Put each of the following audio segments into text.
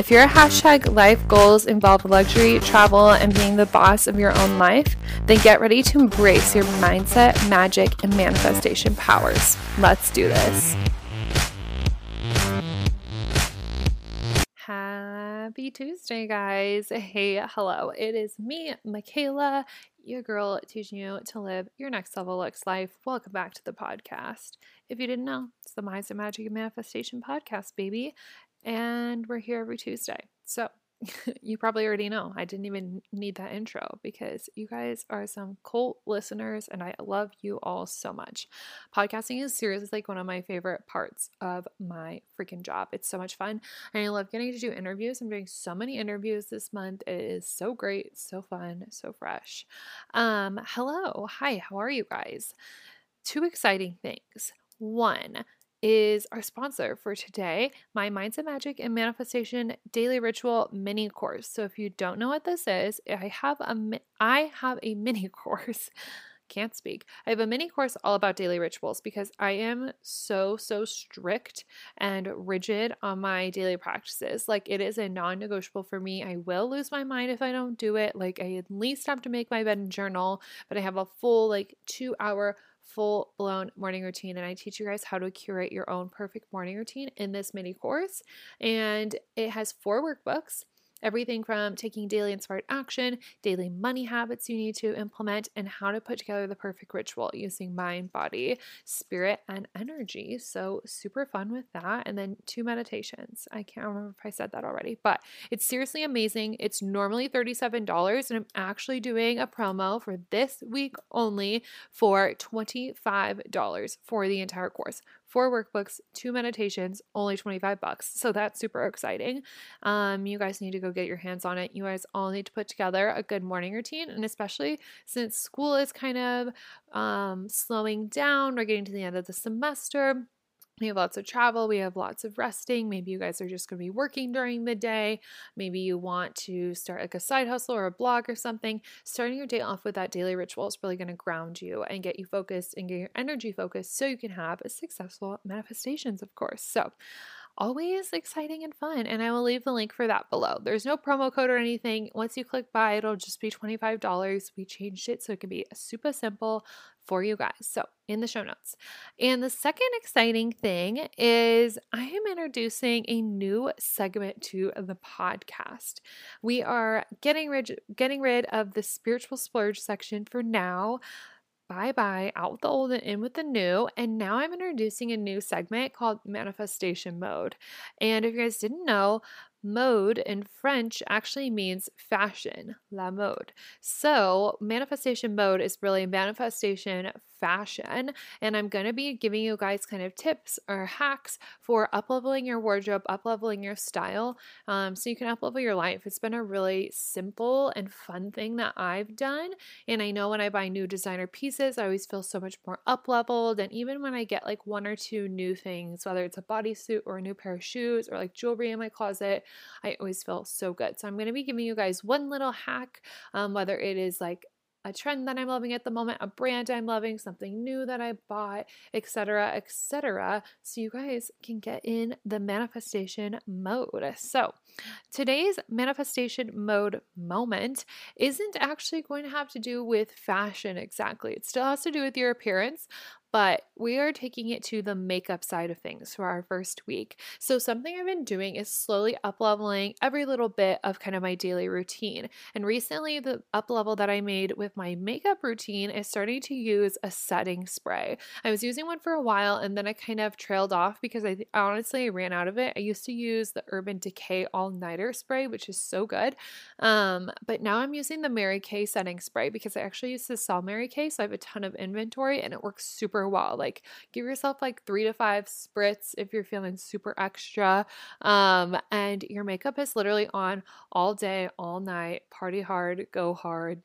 If your hashtag life goals involve luxury, travel, and being the boss of your own life, then get ready to embrace your mindset, magic, and manifestation powers. Let's do this. Happy Tuesday, guys. Hey, hello. It is me, Michaela, your girl, teaching you to live your next level looks life. Welcome back to the podcast. If you didn't know, it's the Mindset Magic and Manifestation podcast, baby and we're here every Tuesday. So you probably already know. I didn't even need that intro because you guys are some cult listeners and I love you all so much. Podcasting is seriously like one of my favorite parts of my freaking job. It's so much fun and I love getting to do interviews. I'm doing so many interviews this month. It is so great, so fun, so fresh. Um, hello. Hi, how are you guys? Two exciting things. One, is our sponsor for today, my Mindset Magic and Manifestation Daily Ritual mini course. So if you don't know what this is, I have a I have a mini course. Can't speak. I have a mini course all about daily rituals because I am so so strict and rigid on my daily practices. Like it is a non-negotiable for me. I will lose my mind if I don't do it. Like I at least have to make my bed and journal, but I have a full like 2-hour full blown morning routine. And I teach you guys how to curate your own perfect morning routine in this mini course. And it has four workbooks Everything from taking daily inspired action, daily money habits you need to implement, and how to put together the perfect ritual using mind, body, spirit, and energy. So, super fun with that. And then two meditations. I can't remember if I said that already, but it's seriously amazing. It's normally $37, and I'm actually doing a promo for this week only for $25 for the entire course four workbooks, two meditations, only 25 bucks. So that's super exciting. Um, you guys need to go get your hands on it. You guys all need to put together a good morning routine. And especially since school is kind of um, slowing down, we're getting to the end of the semester we have lots of travel, we have lots of resting. Maybe you guys are just going to be working during the day. Maybe you want to start like a side hustle or a blog or something. Starting your day off with that daily ritual is really going to ground you and get you focused and get your energy focused so you can have a successful manifestations, of course. So, always exciting and fun. And I will leave the link for that below. There's no promo code or anything. Once you click buy, it'll just be $25. We changed it so it can be super simple for you guys. So, in the show notes. And the second exciting thing is I am introducing a new segment to the podcast. We are getting rid getting rid of the spiritual splurge section for now bye bye, out with the old and in with the new. And now I'm introducing a new segment called Manifestation Mode. And if you guys didn't know, Mode in French actually means fashion, la mode. So, manifestation mode is really manifestation fashion. And I'm going to be giving you guys kind of tips or hacks for upleveling your wardrobe, upleveling your style, um, so you can uplevel your life. It's been a really simple and fun thing that I've done. And I know when I buy new designer pieces, I always feel so much more upleveled. And even when I get like one or two new things, whether it's a bodysuit or a new pair of shoes or like jewelry in my closet, I always feel so good. So I'm going to be giving you guys one little hack, um, whether it is like a trend that I'm loving at the moment, a brand I'm loving, something new that I bought, etc., etc. So you guys can get in the manifestation mode. So today's manifestation mode moment isn't actually going to have to do with fashion exactly. It still has to do with your appearance, but we are taking it to the makeup side of things for our first week. So, something I've been doing is slowly up leveling every little bit of kind of my daily routine. And recently, the up level that I made with my makeup routine is starting to use a setting spray. I was using one for a while and then I kind of trailed off because I honestly I ran out of it. I used to use the Urban Decay All Nighter spray, which is so good. Um, but now I'm using the Mary Kay setting spray because I actually used to sell Mary Kay, so I have a ton of inventory and it works super super well. Like give yourself like three to five spritz if you're feeling super extra. Um, and your makeup is literally on all day, all night, party hard, go hard.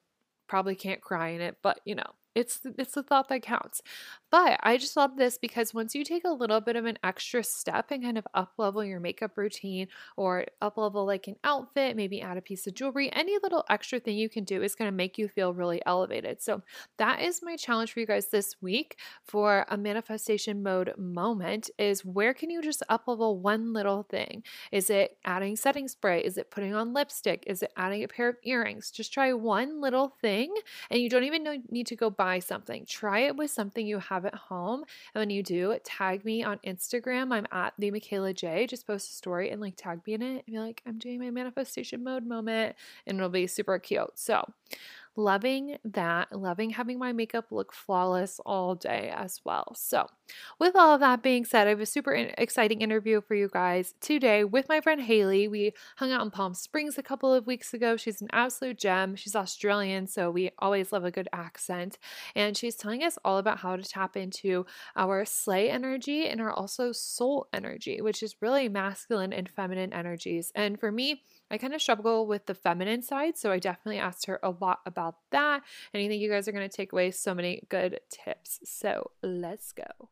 Probably can't cry in it, but you know, It's it's the thought that counts. But I just love this because once you take a little bit of an extra step and kind of up level your makeup routine or up level like an outfit, maybe add a piece of jewelry, any little extra thing you can do is going to make you feel really elevated. So that is my challenge for you guys this week for a manifestation mode moment is where can you just up level one little thing? Is it adding setting spray? Is it putting on lipstick? Is it adding a pair of earrings? Just try one little thing and you don't even know, need to go buy something. Try it with something you have at home. And when you do, tag me on Instagram. I'm at the Michaela J. Just post a story and like tag me in it and be like, I'm doing my manifestation mode moment. And it'll be super cute. So loving that, loving having my makeup look flawless all day as well. So, with all of that being said, I have a super exciting interview for you guys today with my friend Haley. We hung out in Palm Springs a couple of weeks ago. She's an absolute gem. She's Australian, so we always love a good accent. And she's telling us all about how to tap into our slay energy and our also soul energy, which is really masculine and feminine energies. And for me, I kind of struggle with the feminine side, so I definitely asked her a lot about that. And I think you guys are going to take away so many good tips. So let's go.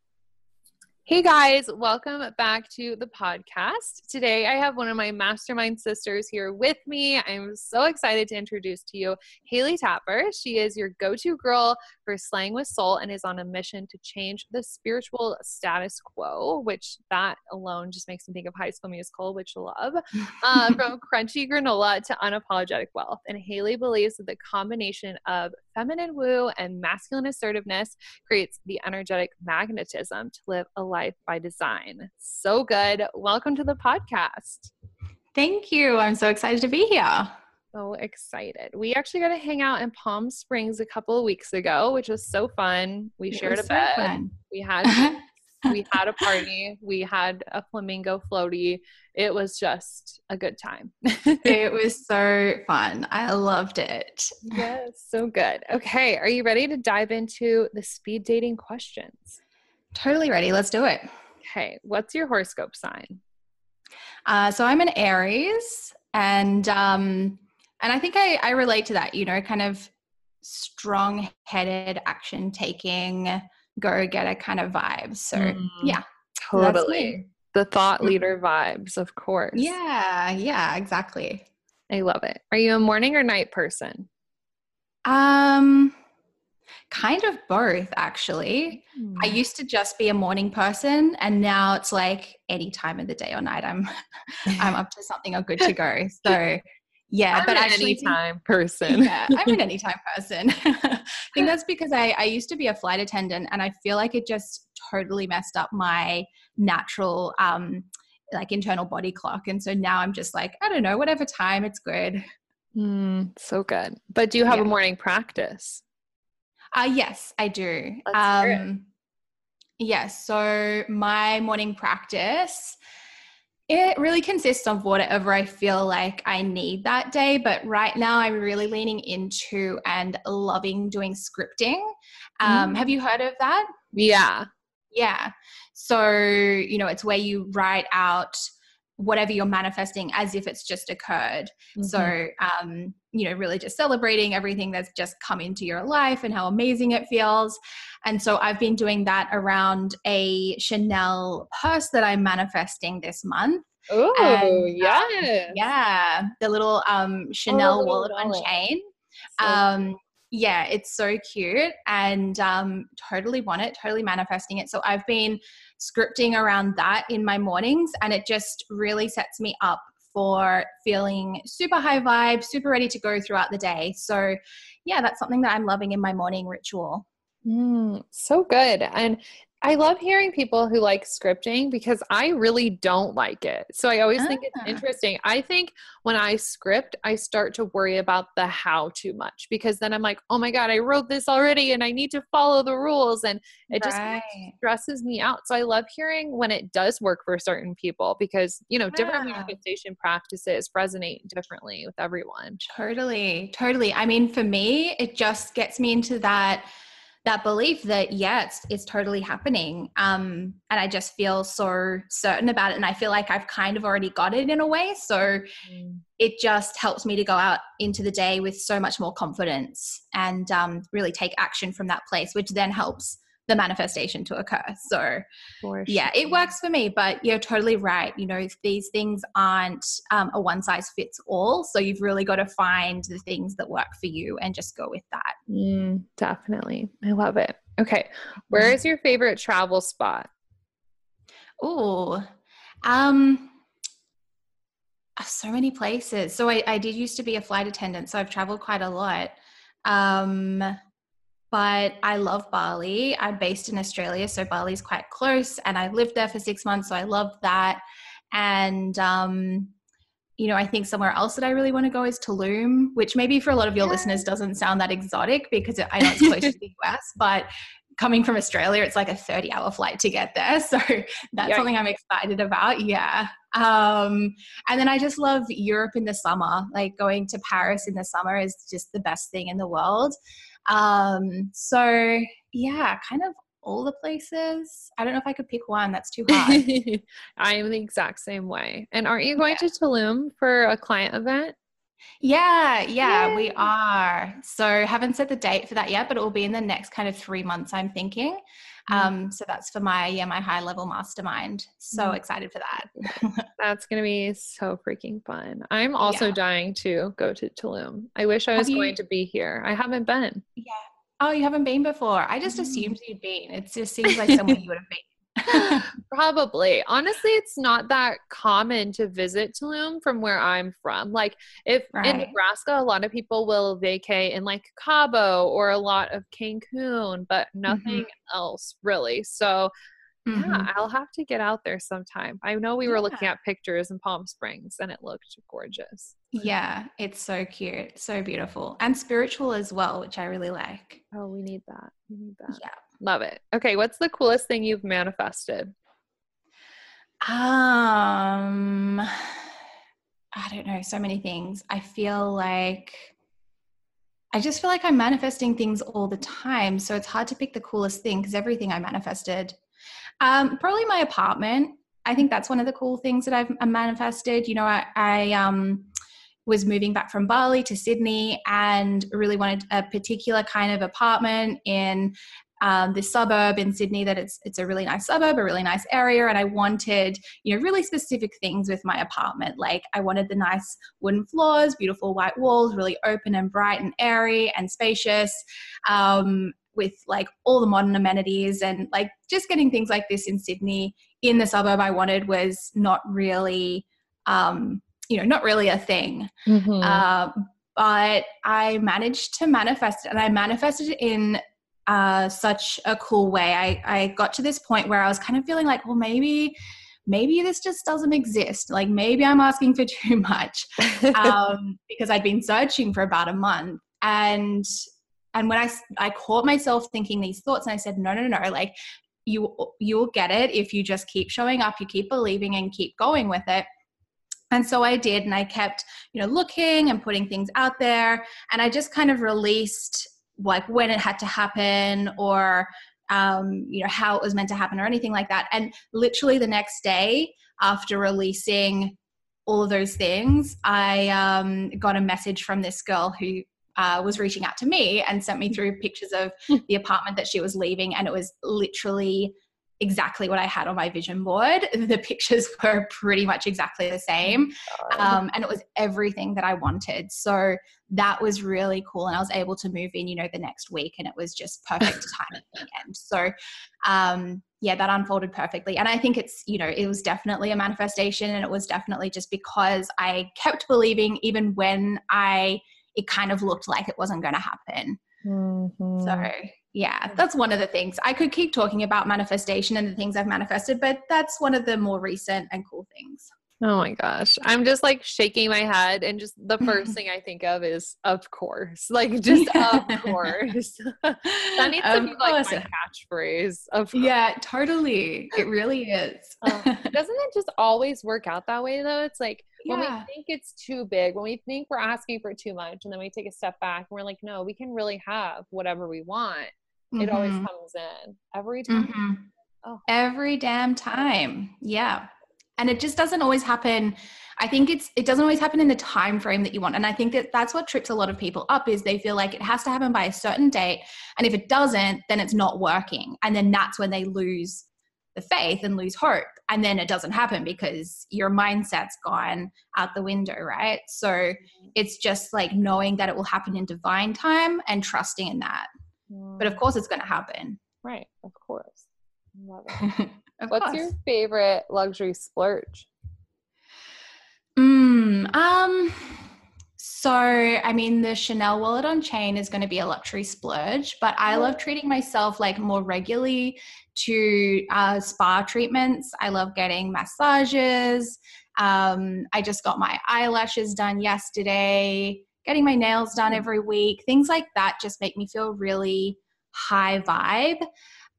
Hey guys, welcome back to the podcast. Today I have one of my mastermind sisters here with me. I'm so excited to introduce to you Haley Tapper. She is your go to girl for Slaying with Soul and is on a mission to change the spiritual status quo, which that alone just makes me think of High School Musical, which love. Uh, from crunchy granola to unapologetic wealth. And Haley believes that the combination of feminine woo and masculine assertiveness creates the energetic magnetism to live a life by design. So good. Welcome to the podcast. Thank you. I'm so excited to be here. So excited. We actually got to hang out in Palm Springs a couple of weeks ago, which was so fun. We it shared a so bed. Fun. We had we had a party. We had a flamingo floaty. It was just a good time. it was so fun. I loved it. Yes, so good. Okay, are you ready to dive into the speed dating questions? Totally ready. Let's do it. Okay, what's your horoscope sign? Uh, so I'm an Aries, and um, and I think I, I relate to that. You know, kind of strong-headed, action-taking go getter kind of vibes. So mm, yeah, totally. The thought mm. leader vibes, of course. Yeah, yeah, exactly. I love it. Are you a morning or night person? Um, kind of both actually. Mm. I used to just be a morning person, and now it's like any time of the day or night, I'm I'm up to something or good to go. So yeah, I'm but an actually, anytime person. Yeah, I'm an anytime person. I think that's because I, I used to be a flight attendant and I feel like it just totally messed up my natural um like internal body clock. And so now I'm just like, I don't know, whatever time, it's good. Mm, so good. But do you have yeah. a morning practice? Uh yes, I do. Um yes, so my morning practice it really consists of whatever I feel like I need that day. But right now, I'm really leaning into and loving doing scripting. Um, mm. Have you heard of that? Yeah. Yeah. So, you know, it's where you write out whatever you're manifesting as if it's just occurred. Mm-hmm. So, um, you know, really just celebrating everything that's just come into your life and how amazing it feels. And so I've been doing that around a Chanel purse that I'm manifesting this month. Oh, yeah. Um, yeah. The little um, Chanel oh, wallet on chain. So um, yeah, it's so cute and um, totally want it, totally manifesting it. So I've been scripting around that in my mornings and it just really sets me up for feeling super high vibe, super ready to go throughout the day. So, yeah, that's something that I'm loving in my morning ritual. Mm, so good. And I love hearing people who like scripting because I really don't like it. So I always think it's ah. interesting. I think when I script, I start to worry about the how too much because then I'm like, oh my God, I wrote this already and I need to follow the rules. And it right. just stresses me out. So I love hearing when it does work for certain people because, you know, different yeah. manifestation practices resonate differently with everyone. Totally. Totally. I mean, for me, it just gets me into that that belief that yeah it's, it's totally happening um and i just feel so certain about it and i feel like i've kind of already got it in a way so mm. it just helps me to go out into the day with so much more confidence and um, really take action from that place which then helps the manifestation to occur. So, sure. yeah, it works for me. But you're totally right. You know, these things aren't um, a one size fits all. So you've really got to find the things that work for you and just go with that. Mm, definitely, I love it. Okay, where is your favorite travel spot? Oh, um, so many places. So I, I did used to be a flight attendant, so I've traveled quite a lot. Um, but I love Bali. I'm based in Australia, so Bali's quite close, and I lived there for six months, so I love that. And um, you know, I think somewhere else that I really want to go is Tulum, which maybe for a lot of your yeah. listeners doesn't sound that exotic because I know it's close to the US, but coming from Australia, it's like a 30 hour flight to get there. So that's yeah. something I'm excited about. Yeah. Um, and then I just love Europe in the summer. Like going to Paris in the summer is just the best thing in the world. Um, so yeah, kind of all the places. I don't know if I could pick one. That's too hard. I am the exact same way. And aren't you going yeah. to Tulum for a client event? Yeah, yeah, Yay. we are. So haven't set the date for that yet, but it will be in the next kind of three months, I'm thinking. Mm. Um, so that's for my yeah, my high level mastermind. So mm. excited for that. that's gonna be so freaking fun. I'm also yeah. dying to go to Tulum. I wish I was you, going to be here. I haven't been. Yeah. Oh, you haven't been before. I just mm. assumed you'd been. It just seems like somewhere you would have been. Probably. Honestly, it's not that common to visit Tulum from where I'm from. Like if right. in Nebraska, a lot of people will vacate in like Cabo or a lot of Cancun, but nothing mm-hmm. else really. So mm-hmm. yeah, I'll have to get out there sometime. I know we were yeah. looking at pictures in Palm Springs and it looked gorgeous. Yeah, it's so cute, so beautiful, and spiritual as well, which I really like. Oh, we need that. We need that. Yeah. Love it. Okay, what's the coolest thing you've manifested? Um I don't know, so many things. I feel like I just feel like I'm manifesting things all the time, so it's hard to pick the coolest thing because everything I manifested. Um probably my apartment. I think that's one of the cool things that I've manifested. You know, I, I um was moving back from Bali to Sydney and really wanted a particular kind of apartment in um, this suburb in Sydney that it's it's a really nice suburb, a really nice area, and I wanted you know really specific things with my apartment. Like I wanted the nice wooden floors, beautiful white walls, really open and bright and airy and spacious. Um, with like all the modern amenities and like just getting things like this in Sydney in the suburb I wanted was not really um, you know not really a thing. Mm-hmm. uh, but i managed to manifest it and i manifested it in uh, such a cool way. I, I got to this point where i was kind of feeling like well maybe maybe this just doesn't exist. Like maybe i'm asking for too much um, because i'd been searching for about a month. And and when i i caught myself thinking these thoughts and i said no no no like you you'll get it if you just keep showing up you keep believing and keep going with it and so I did, and I kept, you know, looking and putting things out there. And I just kind of released like when it had to happen or, um, you know, how it was meant to happen or anything like that. And literally the next day after releasing all of those things, I um, got a message from this girl who uh, was reaching out to me and sent me through pictures of the apartment that she was leaving. And it was literally exactly what I had on my vision board. The pictures were pretty much exactly the same. Um, and it was everything that I wanted. So that was really cool. And I was able to move in, you know, the next week and it was just perfect timing end. So, um, yeah, that unfolded perfectly. And I think it's, you know, it was definitely a manifestation and it was definitely just because I kept believing even when I, it kind of looked like it wasn't going to happen. Mm-hmm. So yeah, that's one of the things. I could keep talking about manifestation and the things I've manifested, but that's one of the more recent and cool things. Oh my gosh. I'm just like shaking my head and just the first thing I think of is of course. Like just of course. that needs of to be like my catchphrase of course. Yeah, totally. It really is. uh, doesn't it just always work out that way though? It's like when we think it's too big, when we think we're asking for too much and then we take a step back and we're like, no, we can really have whatever we want Mm-hmm. It always mm-hmm. comes in every time. Mm-hmm. Oh. Every damn time. Yeah. And it just doesn't always happen. I think it's it doesn't always happen in the time frame that you want. And I think that that's what trips a lot of people up is they feel like it has to happen by a certain date and if it doesn't then it's not working. And then that's when they lose the faith and lose hope and then it doesn't happen because your mindset's gone out the window right? So mm-hmm. it's just like knowing that it will happen in divine time and trusting in that. Mm. but of course it's going to happen. Right of course. Love it. What's course. your favorite luxury splurge? Mm, um so, I mean, the Chanel wallet on chain is going to be a luxury splurge, but I love treating myself like more regularly to uh, spa treatments. I love getting massages. Um, I just got my eyelashes done yesterday, getting my nails done every week. Things like that just make me feel really high vibe.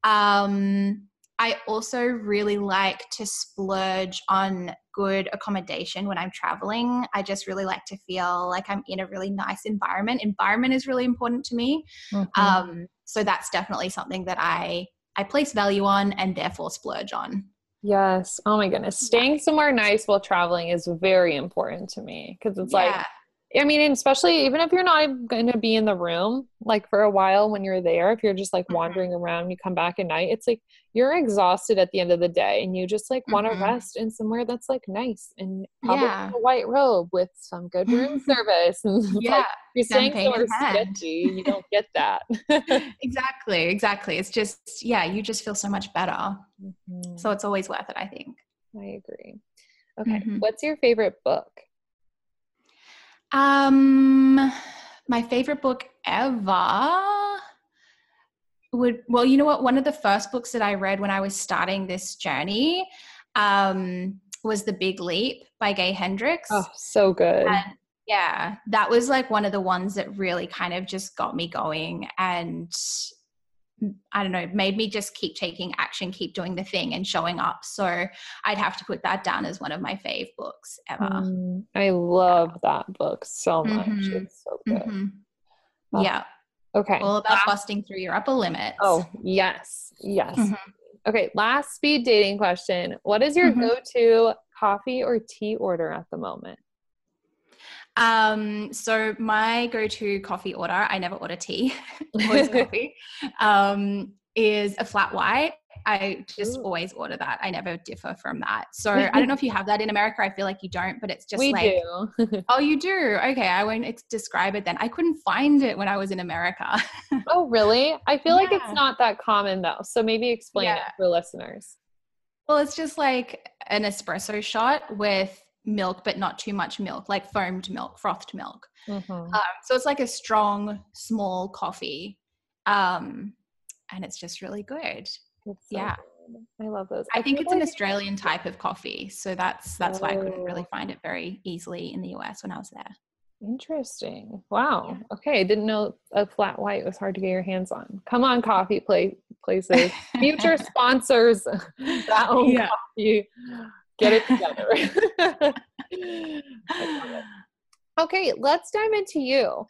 Um, I also really like to splurge on good accommodation when I'm traveling. I just really like to feel like I'm in a really nice environment. Environment is really important to me. Mm-hmm. Um, so that's definitely something that I I place value on and therefore splurge on. Yes. Oh my goodness. Staying somewhere nice while traveling is very important to me because it's yeah. like I mean, especially even if you're not going to be in the room like for a while when you're there, if you're just like mm-hmm. wandering around, you come back at night, it's like you're exhausted at the end of the day and you just like want to mm-hmm. rest in somewhere that's like nice and probably yeah. a white robe with some good room service. And yeah. Like, you're staying somewhere sketchy, you don't get that. exactly. Exactly. It's just, yeah, you just feel so much better. Mm-hmm. So it's always worth it, I think. I agree. Okay. Mm-hmm. What's your favorite book? Um, my favorite book ever would well, you know what? One of the first books that I read when I was starting this journey um, was The Big Leap by Gay Hendricks. Oh, so good. And yeah, that was like one of the ones that really kind of just got me going and I don't know, made me just keep taking action, keep doing the thing and showing up. So I'd have to put that down as one of my fave books ever. Mm, I love yeah. that book so much. Mm-hmm. It's so good. Mm-hmm. Oh, yeah. Okay. All about last- busting through your upper limits. Oh, yes. Yes. Mm-hmm. Okay. Last speed dating question. What is your mm-hmm. go to coffee or tea order at the moment? Um, so my go-to coffee order, I never order tea, always coffee, um, is a flat white. I just Ooh. always order that. I never differ from that. So I don't know if you have that in America. I feel like you don't, but it's just we like do. oh, you do. Okay, I won't ex- describe it then. I couldn't find it when I was in America. oh, really? I feel yeah. like it's not that common though. So maybe explain yeah. it for listeners. Well, it's just like an espresso shot with milk, but not too much milk, like foamed milk, frothed milk. Mm-hmm. Um, so it's like a strong, small coffee. Um, and it's just really good. So yeah. Good. I love those. I, I think it's like- an Australian type of coffee. So that's that's oh. why I couldn't really oh. find it very easily in the US when I was there. Interesting. Wow. Yeah. Okay. I didn't know a flat white was hard to get your hands on. Come on, coffee play places. Future sponsors that own yeah. coffee. Get it together. okay, let's dive into you.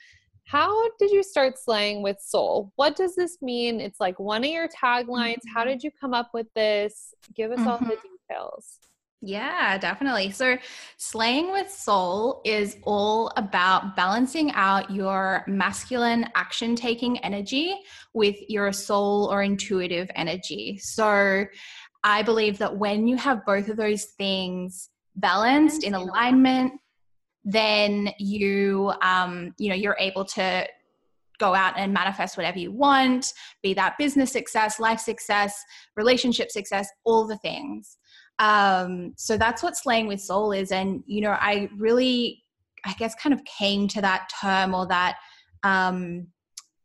How did you start slaying with soul? What does this mean? It's like one of your taglines. How mm-hmm. did you come up with this? Give us mm-hmm. all the mm-hmm. details. Yeah, definitely. So, slaying with soul is all about balancing out your masculine action taking energy with your soul or intuitive energy. So, I believe that when you have both of those things balanced in alignment, then you um, you know you're able to go out and manifest whatever you want, be that business success, life success, relationship success, all the things. Um, so that's what slaying with soul is. And you know, I really, I guess, kind of came to that term or that um,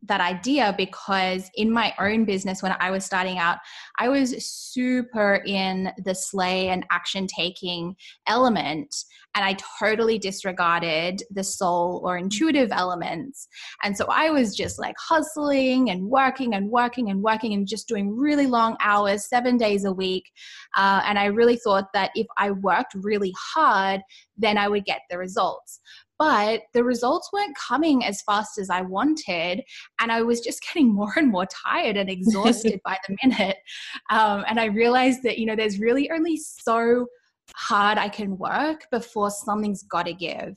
that idea because in my own business when I was starting out, I was super in the slay and action taking element and I totally disregarded the soul or intuitive elements. And so I was just like hustling and working and working and working and just doing really long hours, seven days a week. Uh, and I really thought that if I worked really hard, then I would get the results. But the results weren't coming as fast as I wanted. And I was just getting more and more tired and exhausted by the minute. Um, and I realized that, you know, there's really only so hard I can work before something's got to give.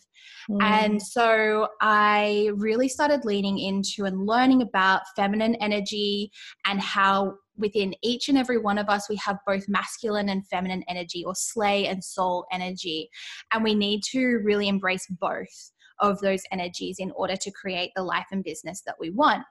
Mm. And so I really started leaning into and learning about feminine energy and how within each and every one of us we have both masculine and feminine energy or slay and soul energy. And we need to really embrace both of those energies in order to create the life and business that we want.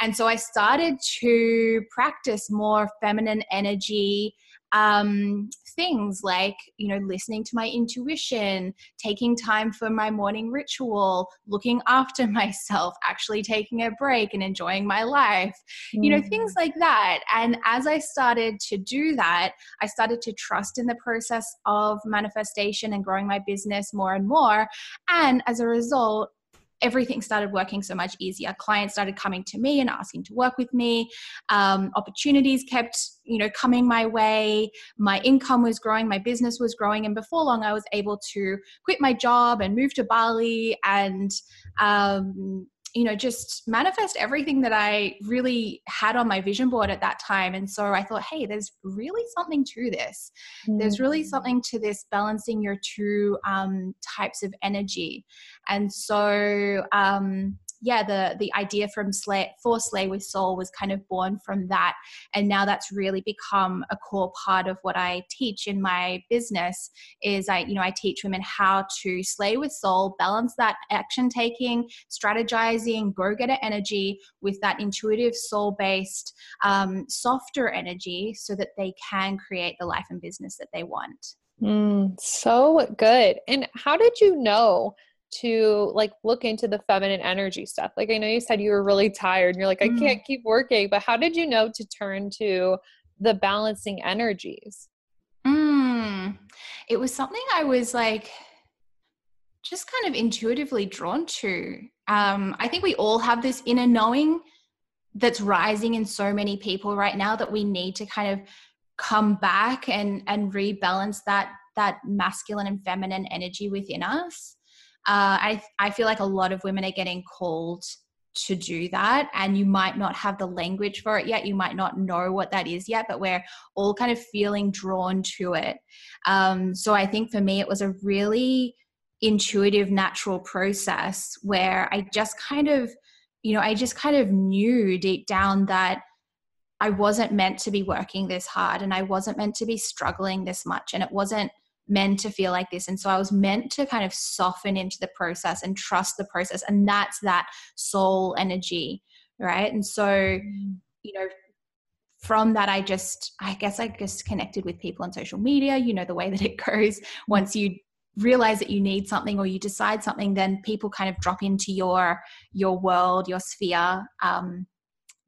And so I started to practice more feminine energy um, things like you know listening to my intuition taking time for my morning ritual looking after myself actually taking a break and enjoying my life mm. you know things mm. like that and as i started to do that i started to trust in the process of manifestation and growing my business more and more and as a result everything started working so much easier. Clients started coming to me and asking to work with me. Um, opportunities kept, you know, coming my way. My income was growing, my business was growing, and before long, I was able to quit my job and move to Bali and um, you know just manifest everything that i really had on my vision board at that time. And so i thought hey there's really something to this. Mm. there's really something to this balancing your two um, types of energy. And so um, yeah, the the idea from Slay for Slay with Soul was kind of born from that, and now that's really become a core part of what I teach in my business. Is I you know I teach women how to slay with soul, balance that action taking, strategizing, go getter energy with that intuitive soul based, um, softer energy, so that they can create the life and business that they want. Mm, so good. And how did you know to like look into the feminine energy stuff? Like I know you said you were really tired and you're like, I mm. can't keep working, but how did you know to turn to the balancing energies? Mm. It was something I was like just kind of intuitively drawn to. Um, I think we all have this inner knowing that's rising in so many people right now that we need to kind of come back and and rebalance that that masculine and feminine energy within us uh, I, I feel like a lot of women are getting called to do that and you might not have the language for it yet. You might not know what that is yet but we're all kind of feeling drawn to it. Um, so i think for me it was a really intuitive natural process where i just kind of you know i just kind of knew deep down that i wasn't meant to be working this hard and i wasn't meant to be struggling this much and it wasn't meant to feel like this. And so I was meant to kind of soften into the process and trust the process. And that's that soul energy, right? And so, mm. you know, from that, I just, I guess I just connected with people on social media. You know, the way that it goes once you realize that you need something or you decide something then people kind of drop into your your world your sphere um,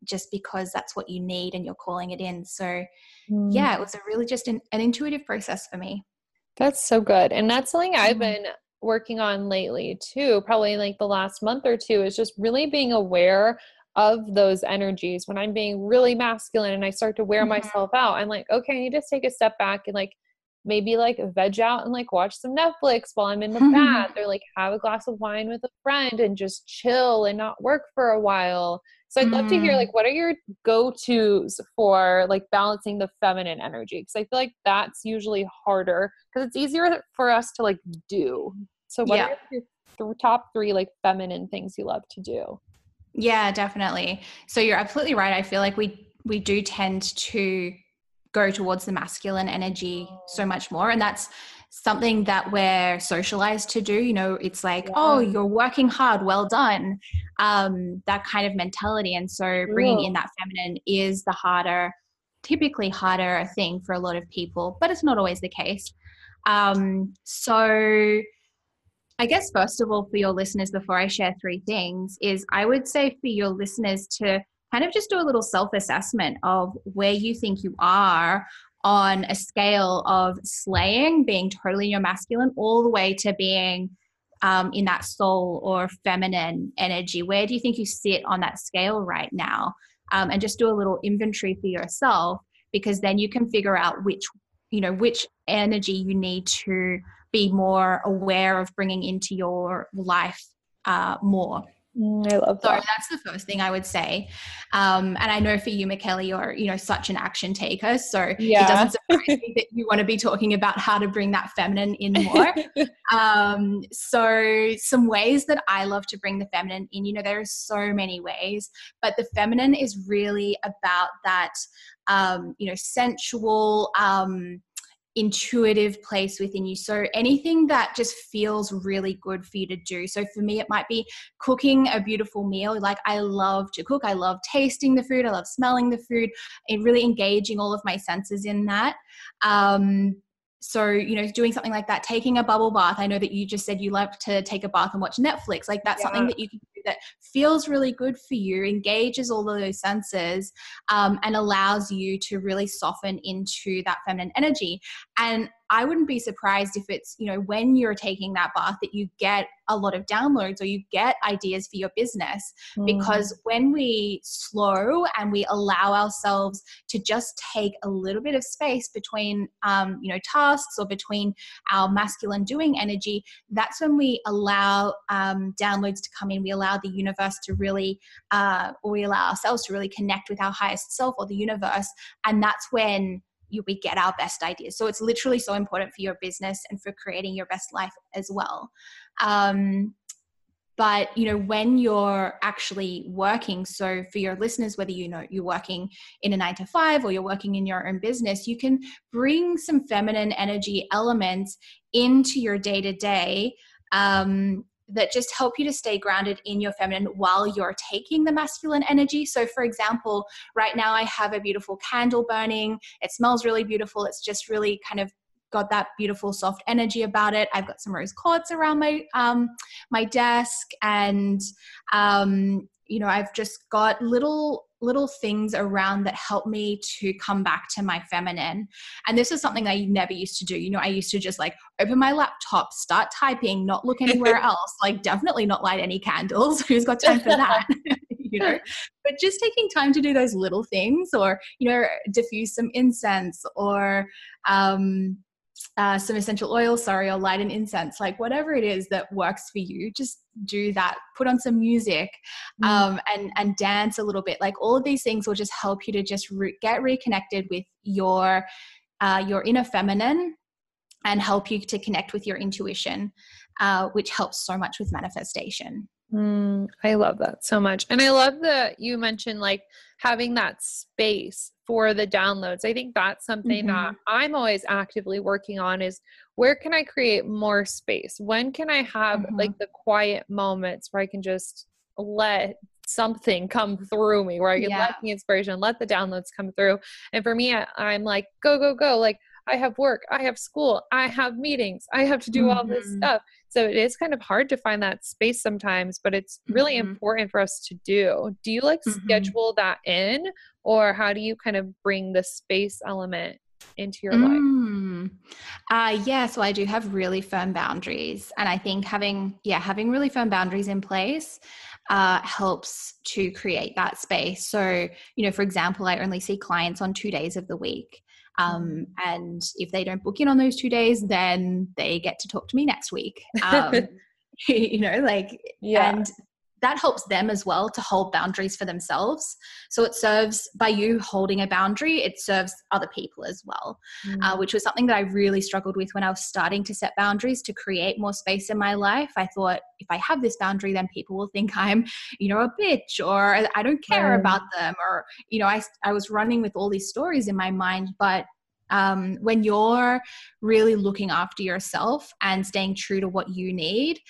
just because that's what you need and you're calling it in so mm. yeah it was a really just an, an intuitive process for me that's so good. And that's something I've mm-hmm. been working on lately too, probably like the last month or two, is just really being aware of those energies when I'm being really masculine and I start to wear mm-hmm. myself out. I'm like, okay, I need to take a step back and like maybe like veg out and like watch some Netflix while I'm in the bath or like have a glass of wine with a friend and just chill and not work for a while. So I'd love to hear mm. like what are your go-tos for like balancing the feminine energy because I feel like that's usually harder because it's easier for us to like do. So what yeah. are your th- top 3 like feminine things you love to do? Yeah, definitely. So you're absolutely right. I feel like we we do tend to go towards the masculine energy so much more and that's something that we're socialized to do you know it's like yeah. oh you're working hard well done um, that kind of mentality. And so bringing in that feminine is the harder typically harder thing for a lot of people but it's not always the case. Um, so I guess, first of all, for your listeners, before I share three things, is I would say for your listeners to kind of just do a little self assessment of where you think you are on a scale of slaying, being totally your masculine, all the way to being um, in that soul or feminine energy. Where do you think you sit on that scale right now? Um, and just do a little inventory for yourself because then you can figure out which you know which energy you need to be more aware of bringing into your life uh, more. Mm, I love that. So that's the first thing I would say. Um, and I know for you, Michaela, you're you know such an action taker, so yeah. it doesn't surprise me that you want to be talking about how to bring that feminine in more. um, so some ways that I love to bring the feminine in, you know, there are so many ways, but the feminine is really about that, um, you know, sensual. Um, intuitive place within you. So anything that just feels really good for you to do. So for me, it might be cooking a beautiful meal. Like I love to cook. I love tasting the food. I love smelling the food and really engaging all of my senses in that. Um, so you know doing something like that taking a bubble bath i know that you just said you love to take a bath and watch netflix like that's yeah. something that you can that feels really good for you engages all of those senses um, and allows you to really soften into that feminine energy and I wouldn't be surprised if it's, you know, when you're taking that bath that you get a lot of downloads or you get ideas for your business. Mm. Because when we slow and we allow ourselves to just take a little bit of space between, um, you know, tasks or between our masculine doing energy, that's when we allow um, downloads to come in. We allow the universe to really, uh, or we allow ourselves to really connect with our highest self or the universe. And that's when you, we get our best ideas. So it's literally so important for your business and for creating your best life as well. Um, but you know when you're actually working so for your listeners whether you know you're working in a 9 to 5 or you're working in your own business you can bring some feminine energy elements into your day to day that just help you to stay grounded in your feminine while you're taking the masculine energy. So, for example, right now I have a beautiful candle burning. It smells really beautiful. It's just really kind of got that beautiful soft energy about it. I've got some rose quartz around my um, my desk, and um, you know I've just got little little things around that help me to come back to my feminine. And this is something I never used to do. You know, I used to just like open my laptop, start typing, not look anywhere else, like definitely not light any candles. Who's got time for that? you know, but just taking time to do those little things or, you know, diffuse some incense or, um, uh, some essential oil, sorry, or light an incense, like whatever it is that works for you, just do that. Put on some music mm. um, mm. and and dance a little bit. Like all of these things will just help you to just re- get reconnected with your uh, your inner feminine and help you to connect with your intuition, uh, which helps so much with manifestation. Mm, I love that so much. And I love that you mentioned like having that space for the downloads. I think that's something mm-hmm. that I'm always actively working on is where can I create more space? When can I have mm-hmm. like the quiet moments where I can just let something come through me where I can yeah. let the inspiration, let the downloads come through. And for me, I, I'm like, go, go, go. Like I have work, I have school, I have meetings, I have to do mm-hmm. all this mm-hmm. stuff. So it is kind of hard to find that space sometimes, but it's really mm-hmm. important for us to do. Do you like mm-hmm. schedule that in, or how do you kind of bring the space element into your mm. life? Uh, yeah, so I do have really firm boundaries, and I think having yeah having really firm boundaries in place uh, helps to create that space. So you know, for example, I only see clients on two days of the week. Um, mm. and if they don't book in on those two days, then they get to talk to me next week. Um, you know, like, yeah. and that helps them as well to hold boundaries for themselves. So it serves by you holding a boundary, it serves other people as well, uh, mm. uh, which was something that I really struggled with when I was starting to set boundaries to create more space in my life. I thought if I have this boundary, then people will think I'm, you know, a bitch or I don't care mm. about them or, you know, I, I was running with all these stories in my mind, but um, when you're really looking after yourself and staying true to what you need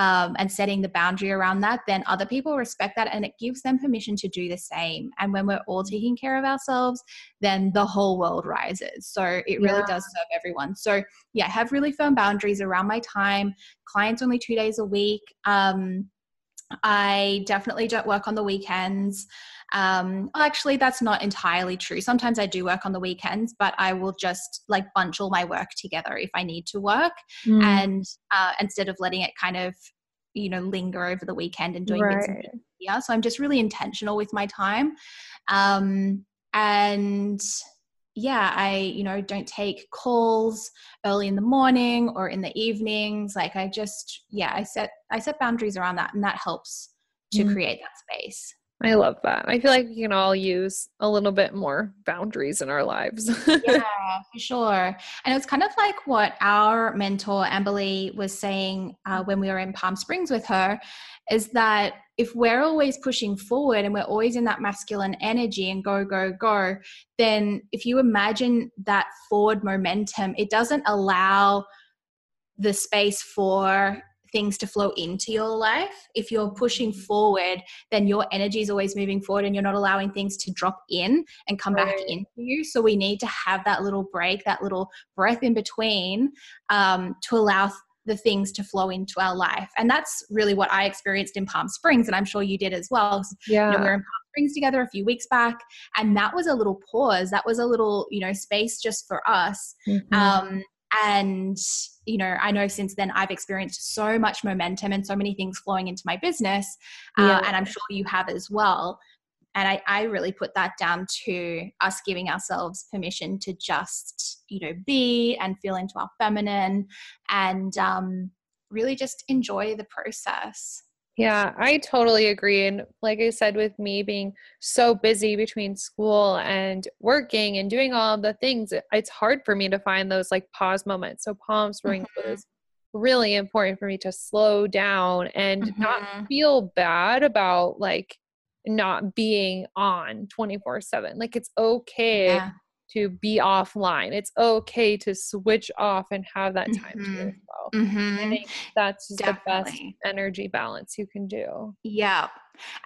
um, and setting the boundary around that, then other people respect that and it gives them permission to do the same. And when we're all taking care of ourselves, then the whole world rises. So it really yeah. does serve everyone. So, yeah, have really firm boundaries around my time. Clients only two days a week. Um, I definitely don't work on the weekends. Um, actually, that's not entirely true. Sometimes I do work on the weekends, but I will just like bunch all my work together if I need to work, mm. and uh, instead of letting it kind of you know linger over the weekend and doing right. bits. Yeah, so I'm just really intentional with my time, um, and yeah, I, you know, don't take calls early in the morning or in the evenings. Like I just, yeah, I set I set boundaries around that and that helps to mm-hmm. create that space. I love that. I feel like we can all use a little bit more boundaries in our lives. yeah, for sure. And it's kind of like what our mentor, Amberly, was saying uh, when we were in Palm Springs with her is that if we're always pushing forward and we're always in that masculine energy and go, go, go, then if you imagine that forward momentum, it doesn't allow the space for things to flow into your life. If you're pushing forward, then your energy is always moving forward and you're not allowing things to drop in and come right. back into you. So we need to have that little break, that little breath in between um, to allow the things to flow into our life. And that's really what I experienced in Palm Springs. And I'm sure you did as well. Yeah. You know, we were in Palm Springs together a few weeks back. And that was a little pause. That was a little, you know, space just for us. Mm-hmm. Um, and you know i know since then i've experienced so much momentum and so many things flowing into my business uh, and i'm sure you have as well. And I, I really put that down to us giving ourselves permission to just you know be and feel into our feminine and um, really just enjoy the process yeah, I totally agree. And like I said, with me being so busy between school and working and doing all the things, it's hard for me to find those like pause moments. So, Palm Springs mm-hmm. was really important for me to slow down and mm-hmm. not feel bad about like not being on 24 7. Like, it's okay yeah to be offline. It's okay to switch off and have that time mm-hmm. to yourself. Mm-hmm. I think that's the best energy balance you can do. Yeah.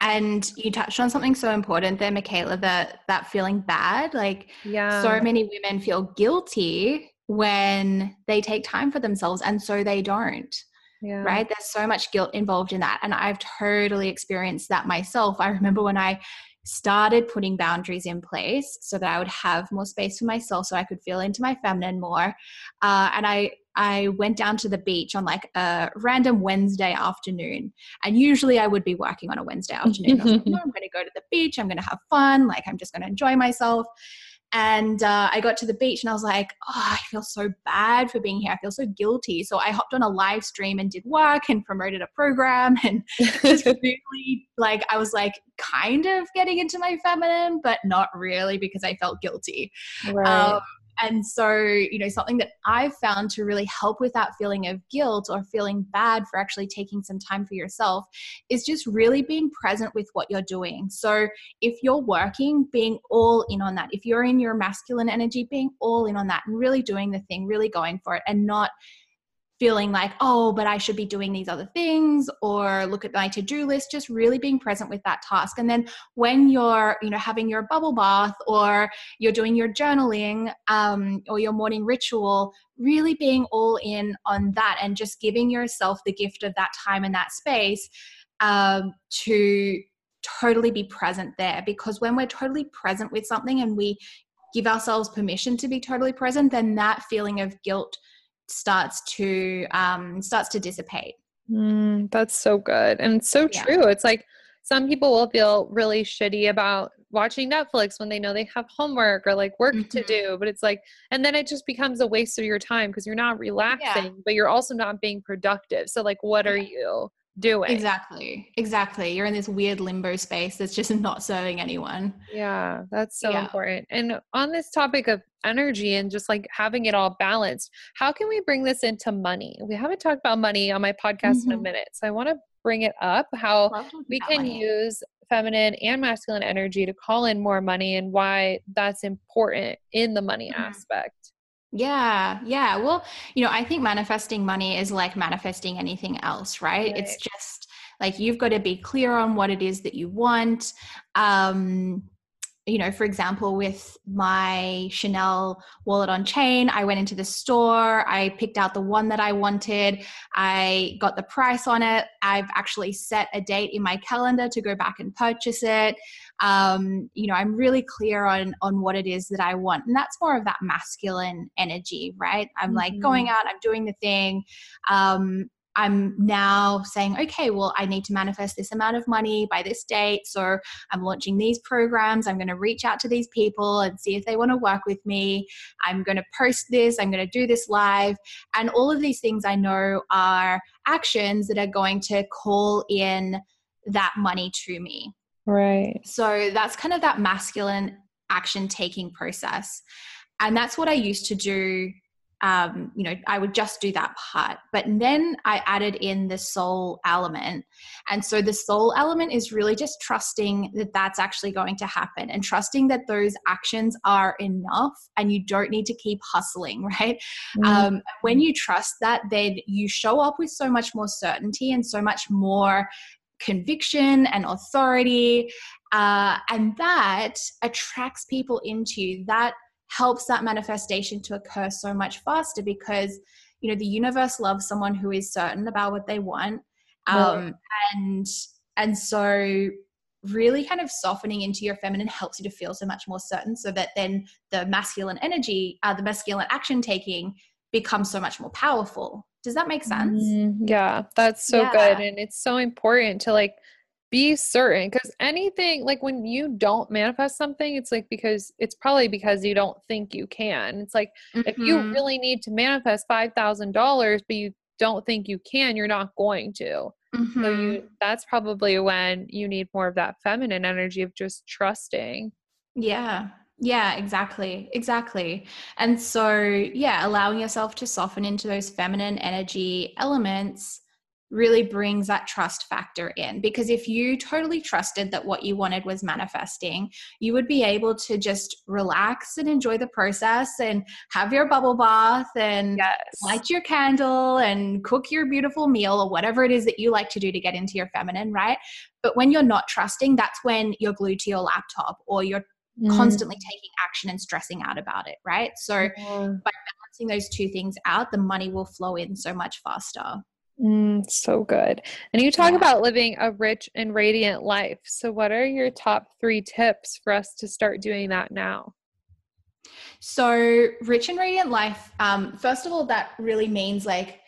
And you touched on something so important there, Michaela, that that feeling bad. Like yeah. so many women feel guilty when they take time for themselves and so they don't. Yeah. Right. There's so much guilt involved in that. And I've totally experienced that myself. I remember when I started putting boundaries in place so that I would have more space for myself so I could feel into my feminine more. Uh, and I I went down to the beach on like a random Wednesday afternoon. And usually I would be working on a Wednesday afternoon. I was like, no, I'm going to go to the beach. I'm going to have fun. Like, I'm just going to enjoy myself. And uh, I got to the beach and I was like, oh, I feel so bad for being here. I feel so guilty. So I hopped on a live stream and did work and promoted a program. And just really like, I was like kind of getting into my feminine, but not really because I felt guilty. Right. Um, and so, you know, something that I've found to really help with that feeling of guilt or feeling bad for actually taking some time for yourself is just really being present with what you're doing. So, if you're working, being all in on that. If you're in your masculine energy, being all in on that and really doing the thing, really going for it and not feeling like, oh, but I should be doing these other things or look at my to-do list, just really being present with that task. And then when you're, you know, having your bubble bath or you're doing your journaling um, or your morning ritual, really being all in on that and just giving yourself the gift of that time and that space um, to totally be present there. Because when we're totally present with something and we give ourselves permission to be totally present, then that feeling of guilt – starts to um, starts to dissipate. Mm, that's so good and so yeah. true. It's like some people will feel really shitty about watching Netflix when they know they have homework or like work mm-hmm. to do, but it's like, and then it just becomes a waste of your time because you're not relaxing, yeah. but you're also not being productive. So, like, what yeah. are you? Doing. Exactly. Exactly. You're in this weird limbo space that's just not serving anyone. Yeah, that's so yeah. important. And on this topic of energy and just like having it all balanced, how can we bring this into money? We haven't talked about money on my podcast mm-hmm. in a mm-hmm. minute. So I want to bring it up how we can money. use feminine and masculine energy to call in more money and why that's important in the money mm-hmm. aspect. Yeah, yeah. Well, you know, I think manifesting money is like manifesting anything else, right? right. It's just like you've got to be clear on what it is that you want. Um, you know, for example, with my Chanel wallet on chain, I went into the store, I picked out the one that I wanted, I got the price on it. I've actually set a date in my calendar to go back and purchase it. Um, you know, I'm really clear on on what it is that I want, and that's more of that masculine energy, right? I'm mm-hmm. like going out, I'm doing the thing. Um, I'm now saying, okay, well, I need to manifest this amount of money by this date. So I'm launching these programs. I'm going to reach out to these people and see if they want to work with me. I'm going to post this. I'm going to do this live. And all of these things I know are actions that are going to call in that money to me. Right. So that's kind of that masculine action taking process. And that's what I used to do um, you know, I would just do that part. But then I added in the soul element. And so the soul element is really just trusting that that's actually going to happen and trusting that those actions are enough and you don't need to keep hustling, right? Mm-hmm. Um, when you trust that, then you show up with so much more certainty and so much more conviction and authority. Uh, and that attracts people into you. That helps that manifestation to occur so much faster because you know the universe loves someone who is certain about what they want um, and and so really kind of softening into your feminine helps you to feel so much more certain so that then the masculine energy uh, the masculine action taking becomes so much more powerful. Does that make sense? Mm, yeah that's so yeah. good and it's so important to like be certain because anything like when you don't manifest something it's like because it's probably because you don't think you can it's like mm-hmm. if you mm-hmm. really need to manifest $5000 but you don't think you can you're not going to mm-hmm. so you that's probably when you need more of that feminine energy of just trusting yeah yeah, exactly. Exactly. And so, yeah, allowing yourself to soften into those feminine energy elements really brings that trust factor in because if you totally trusted that what you wanted was manifesting you would be able to just relax and enjoy the process and have your bubble bath and yes. light your candle and cook your beautiful meal or whatever it is that you like to do to get into your feminine right but when you're not trusting that's when you're glued to your laptop or you're mm. constantly taking action and stressing out about it right so mm. by balancing those two things out the money will flow in so much faster Mm, so good. And you talk yeah. about living a rich and radiant life. So, what are your top three tips for us to start doing that now? So, rich and radiant life, um, first of all, that really means like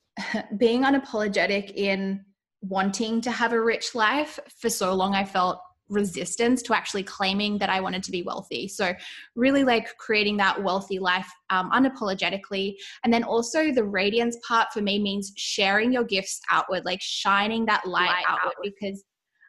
being unapologetic in wanting to have a rich life. For so long, I felt resistance to actually claiming that I wanted to be wealthy. So, really like creating that wealthy life um, unapologetically. And then also the radiance part for me means sharing your gifts outward, like shining that light, light outward, outward, because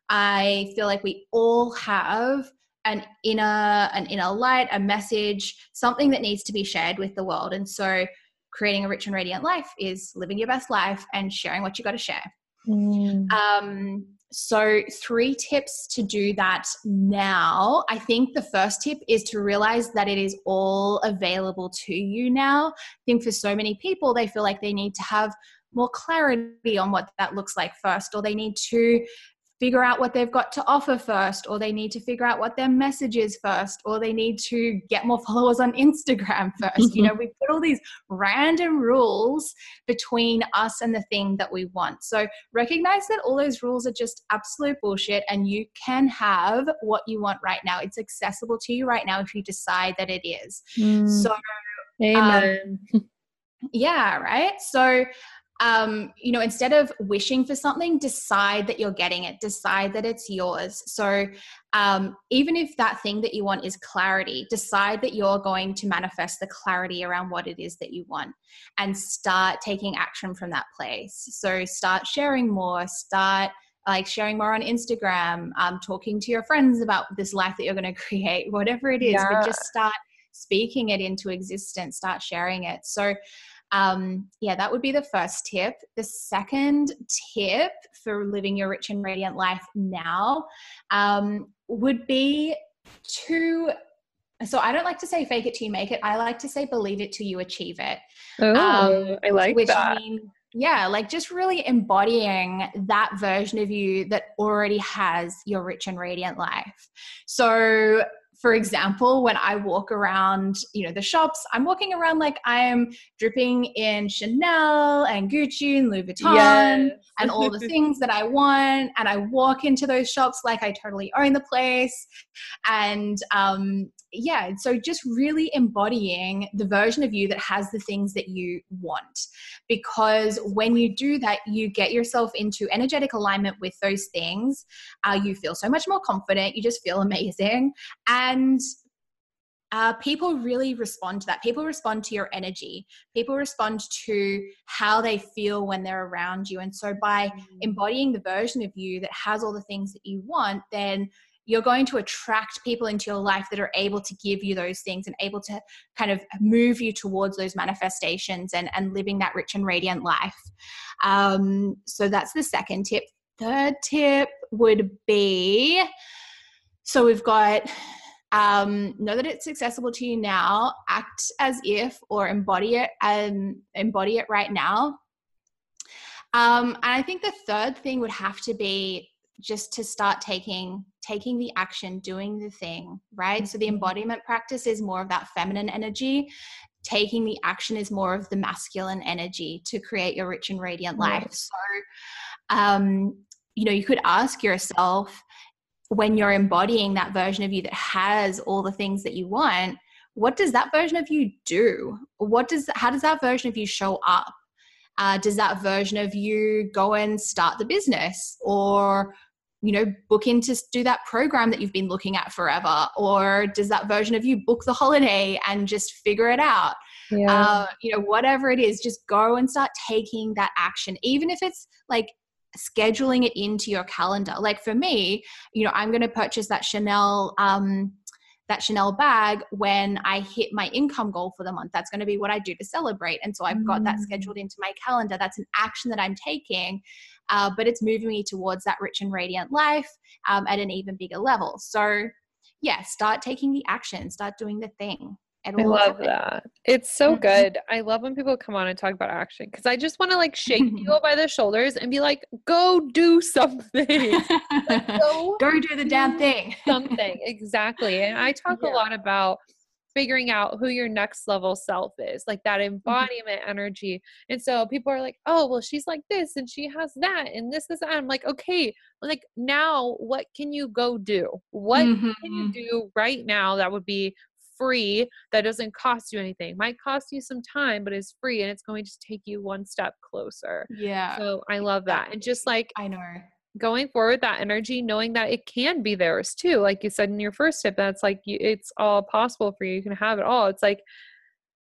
I feel like we all have an inner an inner light a message something that needs to be shared with the world and so creating a rich and radiant life is living your best life and sharing what you got to share mm. um, so, three tips to do that now. I think the first tip is to realize that it is all available to you now. I think for so many people, they feel like they need to have more clarity on what that looks like first, or they need to figure out what they've got to offer first, or they need to figure out what their message is first, or they need to get more followers on Instagram 1st You know, we put all these random rules between us and the thing that we want. So recognize that all those rules are just absolute bullshit and you can have what you want right now. It's accessible to you right now if you decide that it is. Mm. So, Amen. Um, yeah, right? So, um, you know, instead of wishing for something, decide that you're getting it, decide that it's yours. So, um, even if that thing that you want is clarity, decide that you're going to manifest the clarity around what it is that you want and start taking action from that place. So, start sharing more, start like sharing more on Instagram, um, talking to your friends about this life that you're going to create, whatever it is, yeah. but just start speaking it into existence, start sharing it. So, um, yeah, that would be the first tip. The second tip for living your rich and radiant life now um, would be to so I don't like to say fake it till you make it. I like to say believe it till you achieve it. Oh, um, I like which that. Mean, yeah, like just really embodying that version of you that already has your rich and radiant life. So for example, when I walk around, you know, the shops, I'm walking around like I am dripping in Chanel and Gucci and Louis Vuitton yes. and all the things that I want. And I walk into those shops like I totally own the place. And um, yeah, so just really embodying the version of you that has the things that you want. Because when you do that, you get yourself into energetic alignment with those things. Uh, you feel so much more confident. You just feel amazing. And uh, people really respond to that. People respond to your energy. People respond to how they feel when they're around you. And so, by mm. embodying the version of you that has all the things that you want, then you're going to attract people into your life that are able to give you those things and able to kind of move you towards those manifestations and, and living that rich and radiant life. Um, so that's the second tip. Third tip would be so we've got um, know that it's accessible to you now, act as if or embody it and embody it right now. Um, and I think the third thing would have to be just to start taking taking the action doing the thing right? So the mm-hmm. embodiment practice is more of that feminine energy. Taking the action is more of the masculine energy to create your rich and radiant life. So um you know you could ask yourself when you're embodying that version of you that has all the things that you want what does that version of you do? What does how does that version of you show up? Uh, does that version of you go and start the business or you know book in to do that program that you've been looking at forever? Or does that version of you book the holiday and just figure it out? Yeah. uh, you know whatever it is just go and start taking that action even if it's like scheduling it into your calendar like for me you know i'm going to purchase that chanel um, that Chanel bag when I hit my income goal for the month. That's going to be what I do to celebrate. And so I've got that mm. scheduled into my calendar. That's an action that I'm taking, uh, but it's moving me towards that rich and radiant life um, at an even bigger level. So, yeah, start taking the action, start doing the thing. I love that. It's so mm-hmm. good. I love when people come on and talk about action because I just want to like shake people by the shoulders and be like, go do something. like, go, go do the damn thing. something. Exactly. And I talk yeah. a lot about figuring out who your next level self is, like that mm-hmm. embodiment mm-hmm. energy. And so people are like, oh, well, she's like this and she has that and this is that. I'm like, okay, like now what can you go do? What mm-hmm. can you mm-hmm. do right now that would be free that doesn't cost you anything might cost you some time but it's free and it's going to take you one step closer yeah so i love that and just like i know going forward that energy knowing that it can be theirs too like you said in your first tip that's like it's all possible for you you can have it all it's like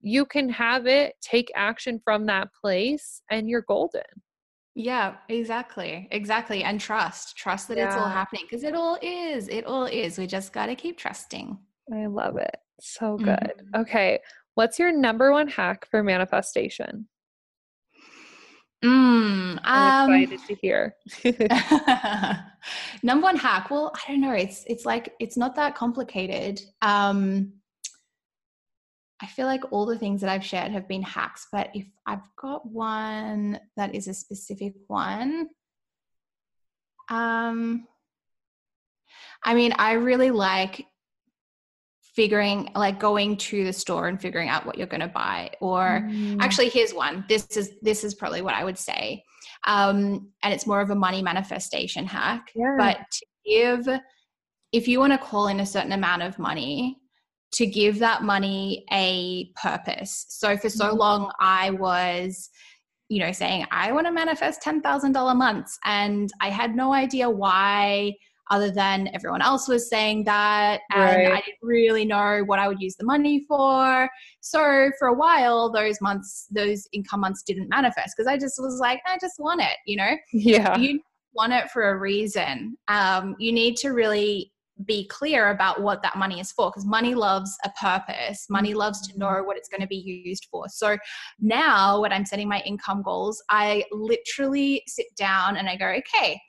you can have it take action from that place and you're golden yeah, exactly. Exactly. And trust. Trust that yeah. it's all happening because it all is. It all is. We just got to keep trusting. I love it. So good. Mm-hmm. Okay. What's your number one hack for manifestation? Mm, I'm um, excited to hear. number one hack. Well, I don't know. It's it's like it's not that complicated. Um, I feel like all the things that I've shared have been hacks, but if I've got one that is a specific one, um, I mean, I really like figuring like going to the store and figuring out what you're going to buy or mm. actually here's one this is this is probably what i would say um and it's more of a money manifestation hack yeah. but to give if you want to call in a certain amount of money to give that money a purpose so for so mm. long i was you know saying i want to manifest $10000 months and i had no idea why other than everyone else was saying that and right. I didn't really know what I would use the money for. So for a while those months those income months didn't manifest because I just was like I just want it, you know? Yeah. You want it for a reason. Um, you need to really be clear about what that money is for because money loves a purpose. Money loves to know what it's going to be used for. So now, when I'm setting my income goals, I literally sit down and I go, okay,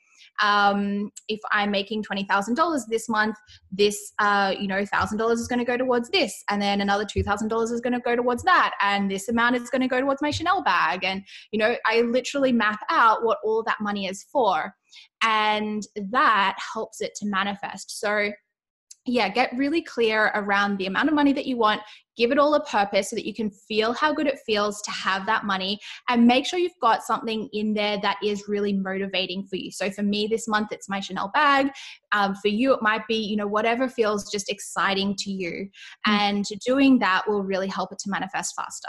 um, if I'm making $20,000 this month, this, uh, you know, $1,000 is going to go towards this. And then another $2,000 is going to go towards that. And this amount is going to go towards my Chanel bag. And, you know, I literally map out what all that money is for. And that helps it to manifest. So, yeah, get really clear around the amount of money that you want, give it all a purpose so that you can feel how good it feels to have that money and make sure you've got something in there that is really motivating for you. So for me this month it's my chanel bag. Um, for you it might be you know whatever feels just exciting to you. Mm-hmm. and doing that will really help it to manifest faster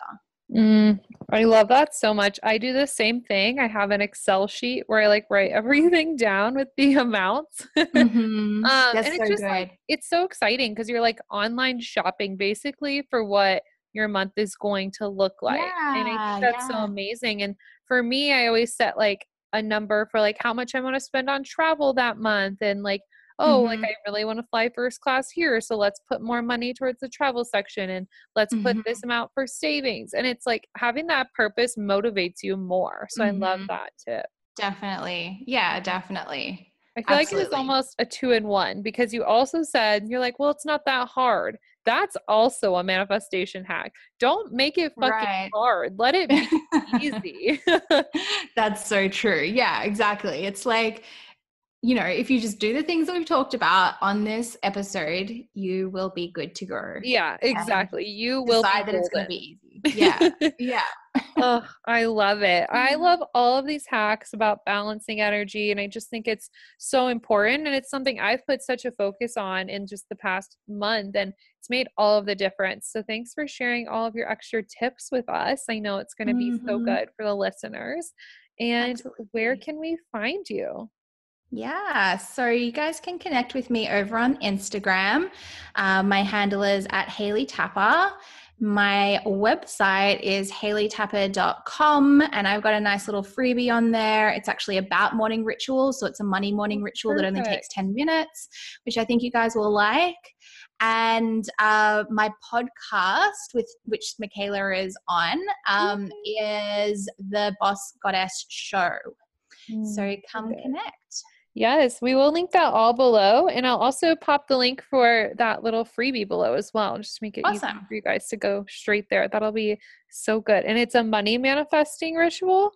Mm, I love that so much. I do the same thing. I have an Excel sheet where I like write everything down with the amounts. Mm-hmm. um, That's and it's so just good. like it's so exciting because you're like online shopping basically for what your month is going to look like. Yeah, and I think that's yeah. so amazing. And for me, I always set like a number for like how much I want to spend on travel that month and like oh, mm-hmm. like I really want to fly first class here. So let's put more money towards the travel section and let's mm-hmm. put this amount for savings. And it's like having that purpose motivates you more. So mm-hmm. I love mm-hmm. that tip. Definitely. Yeah, definitely. I feel Absolutely. like it is almost a two in one because you also said, you're like, well, it's not that hard. That's also a manifestation hack. Don't make it fucking right. hard. Let it be easy. That's so true. Yeah, exactly. It's like, you know, if you just do the things that we've talked about on this episode, you will be good to go. Yeah, exactly. You will decide that it's going to be easy. Yeah, yeah. oh, I love it. I mm-hmm. love all of these hacks about balancing energy, and I just think it's so important. And it's something I've put such a focus on in just the past month, and it's made all of the difference. So thanks for sharing all of your extra tips with us. I know it's going to be mm-hmm. so good for the listeners. And Absolutely. where can we find you? Yeah, so you guys can connect with me over on Instagram. Uh, my handle is at Haley Tapper. My website is haleytapper.com, and I've got a nice little freebie on there. It's actually about morning rituals, so it's a money morning ritual Perfect. that only takes 10 minutes, which I think you guys will like. And uh, my podcast, with which Michaela is on, um, mm-hmm. is the Boss Goddess Show. Mm-hmm. So come connect. Yes, we will link that all below. And I'll also pop the link for that little freebie below as well, just to make it awesome. easy for you guys to go straight there. That'll be so good. And it's a money manifesting ritual.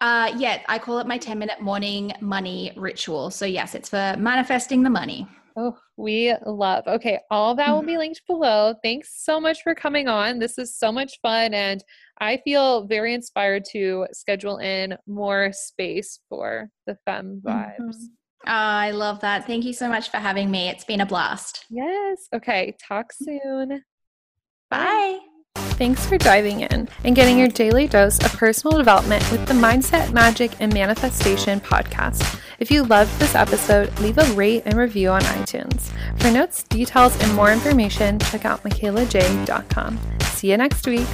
Uh, yeah, I call it my 10 minute morning money ritual. So, yes, it's for manifesting the money. Oh, we love. Okay, all that will be linked below. Thanks so much for coming on. This is so much fun and I feel very inspired to schedule in more space for the femme vibes. Mm-hmm. Oh, I love that. Thank you so much for having me. It's been a blast. Yes. Okay, talk soon. Bye. Thanks for diving in and getting your daily dose of personal development with the Mindset, Magic, and Manifestation podcast. If you loved this episode, leave a rate and review on iTunes. For notes, details, and more information, check out michaelaj.com. See you next week.